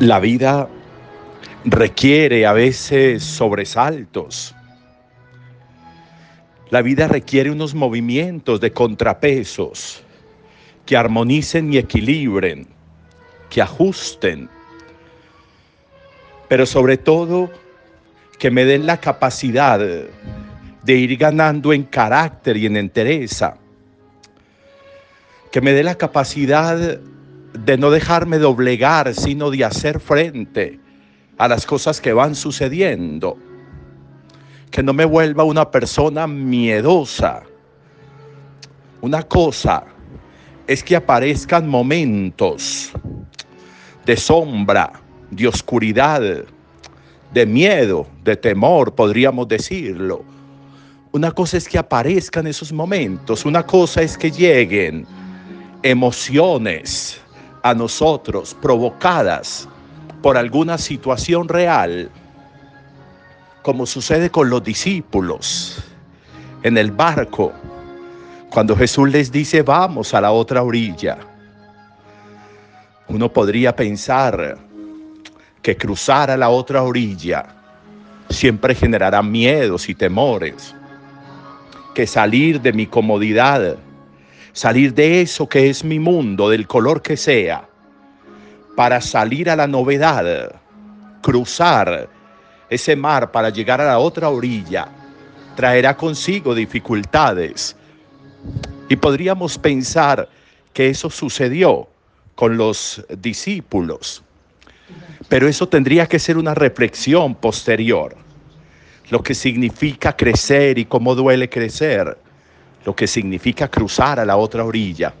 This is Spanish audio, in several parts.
La vida requiere a veces sobresaltos. La vida requiere unos movimientos de contrapesos que armonicen y equilibren, que ajusten, pero sobre todo que me den la capacidad de ir ganando en carácter y en entereza, que me dé la capacidad de no dejarme doblegar, sino de hacer frente a las cosas que van sucediendo. Que no me vuelva una persona miedosa. Una cosa es que aparezcan momentos de sombra, de oscuridad, de miedo, de temor, podríamos decirlo. Una cosa es que aparezcan esos momentos, una cosa es que lleguen emociones, a nosotros provocadas por alguna situación real, como sucede con los discípulos en el barco, cuando Jesús les dice vamos a la otra orilla. Uno podría pensar que cruzar a la otra orilla siempre generará miedos y temores, que salir de mi comodidad salir de eso que es mi mundo, del color que sea, para salir a la novedad, cruzar ese mar para llegar a la otra orilla, traerá consigo dificultades. Y podríamos pensar que eso sucedió con los discípulos, pero eso tendría que ser una reflexión posterior, lo que significa crecer y cómo duele crecer lo que significa cruzar a la otra orilla.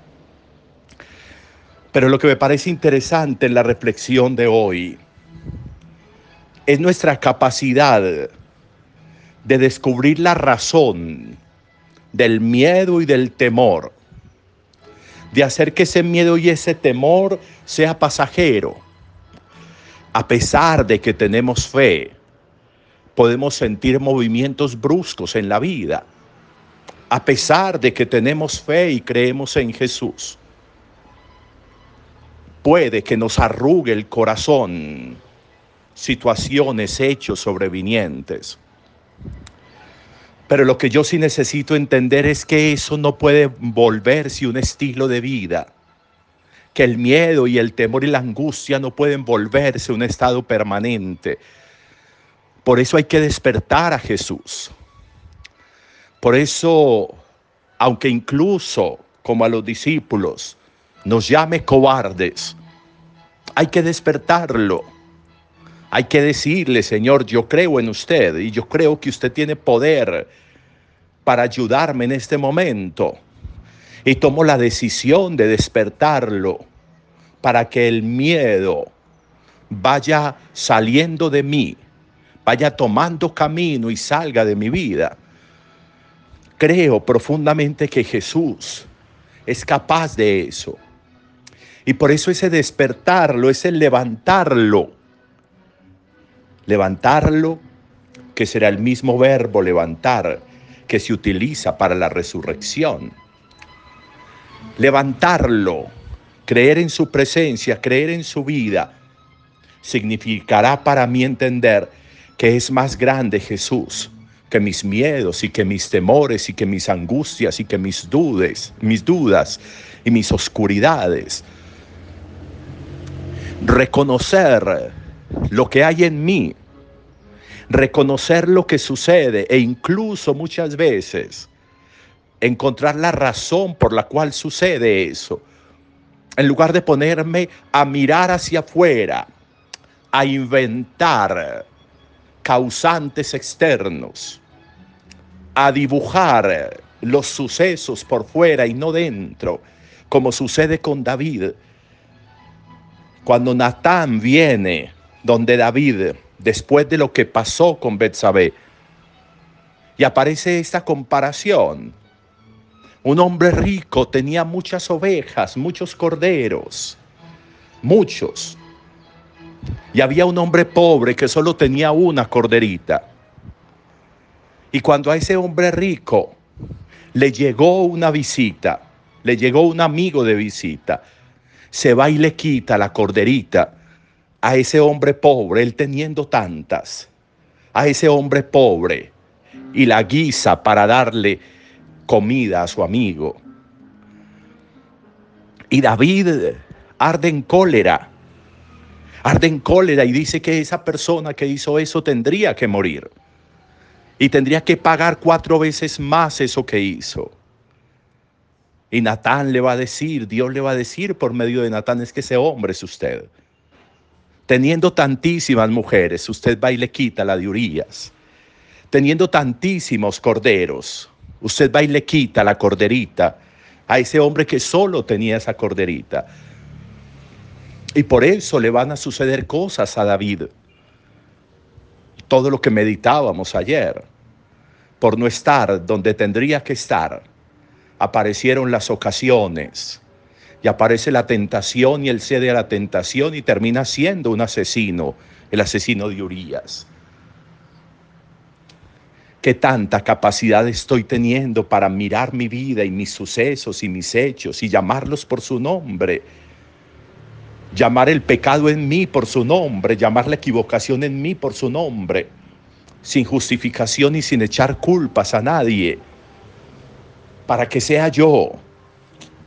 Pero lo que me parece interesante en la reflexión de hoy es nuestra capacidad de descubrir la razón del miedo y del temor, de hacer que ese miedo y ese temor sea pasajero. A pesar de que tenemos fe, podemos sentir movimientos bruscos en la vida a pesar de que tenemos fe y creemos en Jesús. Puede que nos arrugue el corazón situaciones, hechos sobrevinientes. Pero lo que yo sí necesito entender es que eso no puede volverse un estilo de vida. Que el miedo y el temor y la angustia no pueden volverse un estado permanente. Por eso hay que despertar a Jesús. Por eso, aunque incluso como a los discípulos nos llame cobardes, hay que despertarlo. Hay que decirle, Señor, yo creo en usted y yo creo que usted tiene poder para ayudarme en este momento. Y tomo la decisión de despertarlo para que el miedo vaya saliendo de mí, vaya tomando camino y salga de mi vida creo profundamente que Jesús es capaz de eso. Y por eso ese despertarlo, ese levantarlo, levantarlo, que será el mismo verbo levantar que se utiliza para la resurrección. Levantarlo, creer en su presencia, creer en su vida, significará para mí entender que es más grande Jesús que mis miedos y que mis temores y que mis angustias y que mis dudas, mis dudas y mis oscuridades. Reconocer lo que hay en mí, reconocer lo que sucede e incluso muchas veces encontrar la razón por la cual sucede eso. En lugar de ponerme a mirar hacia afuera, a inventar causantes externos, a dibujar los sucesos por fuera y no dentro, como sucede con David. Cuando Natán viene donde David, después de lo que pasó con Betsabé, y aparece esta comparación. Un hombre rico tenía muchas ovejas, muchos corderos, muchos. Y había un hombre pobre que solo tenía una corderita. Y cuando a ese hombre rico le llegó una visita, le llegó un amigo de visita, se va y le quita la corderita a ese hombre pobre, él teniendo tantas, a ese hombre pobre y la guisa para darle comida a su amigo. Y David arde en cólera, arde en cólera y dice que esa persona que hizo eso tendría que morir y tendría que pagar cuatro veces más eso que hizo. Y Natán le va a decir, Dios le va a decir por medio de Natán, es que ese hombre es usted. Teniendo tantísimas mujeres, usted va y le quita la de Urias. Teniendo tantísimos corderos, usted va y le quita la corderita a ese hombre que solo tenía esa corderita. Y por eso le van a suceder cosas a David. Todo lo que meditábamos ayer, por no estar donde tendría que estar aparecieron las ocasiones y aparece la tentación y él cede a la tentación y termina siendo un asesino, el asesino de Urias. ¿Qué tanta capacidad estoy teniendo para mirar mi vida y mis sucesos y mis hechos y llamarlos por su nombre? Llamar el pecado en mí por su nombre, llamar la equivocación en mí por su nombre, sin justificación y sin echar culpas a nadie para que sea yo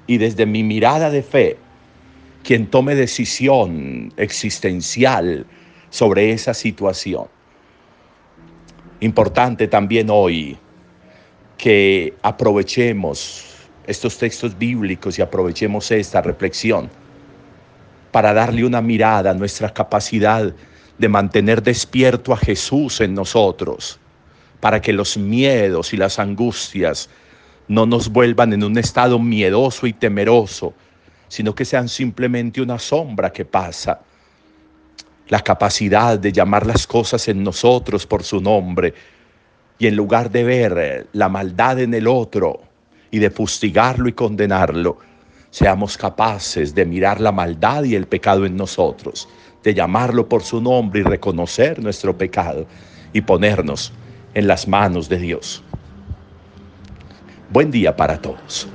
y desde mi mirada de fe quien tome decisión existencial sobre esa situación. Importante también hoy que aprovechemos estos textos bíblicos y aprovechemos esta reflexión para darle una mirada a nuestra capacidad de mantener despierto a Jesús en nosotros, para que los miedos y las angustias no nos vuelvan en un estado miedoso y temeroso, sino que sean simplemente una sombra que pasa. La capacidad de llamar las cosas en nosotros por su nombre y en lugar de ver la maldad en el otro y de fustigarlo y condenarlo, seamos capaces de mirar la maldad y el pecado en nosotros, de llamarlo por su nombre y reconocer nuestro pecado y ponernos en las manos de Dios. Buen día para todos.